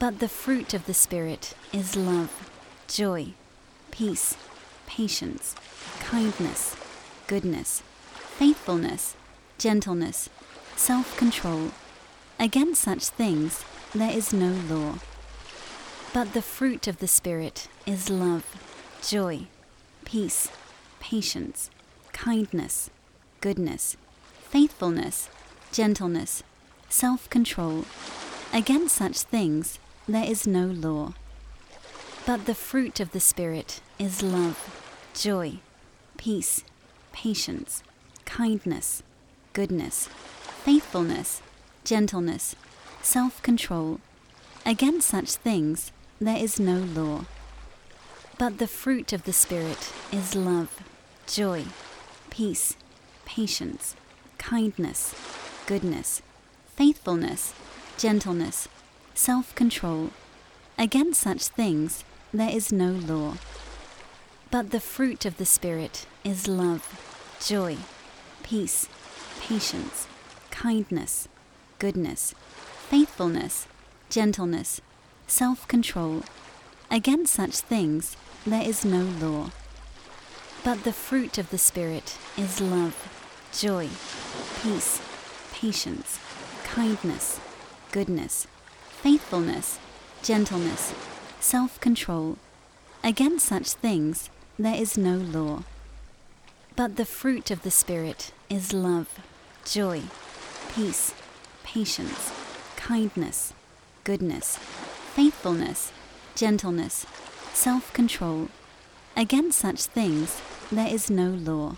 But the fruit of the Spirit is love, joy, peace, patience, kindness, goodness, faithfulness, gentleness, self control. Against such things there is no law. But the fruit of the Spirit is love, joy, peace, patience, kindness, goodness, faithfulness, gentleness, self control. Against such things there is no law. But the fruit of the Spirit is love, joy, peace, patience, kindness, goodness, faithfulness, gentleness, self control. Against such things there is no law. But the fruit of the Spirit is love, joy, peace, patience, kindness, goodness, faithfulness, gentleness, self control. Against such things there is no law. But the fruit of the Spirit is love, joy, peace, patience, kindness, goodness, faithfulness, gentleness, self control. Against such things there is no law. But the fruit of the Spirit is love, joy, peace, patience, kindness, goodness, faithfulness, gentleness, self control. Against such things there is no law. But the fruit of the Spirit is love, joy, peace, patience, kindness, goodness, faithfulness, gentleness, self control. Against such things there is no law.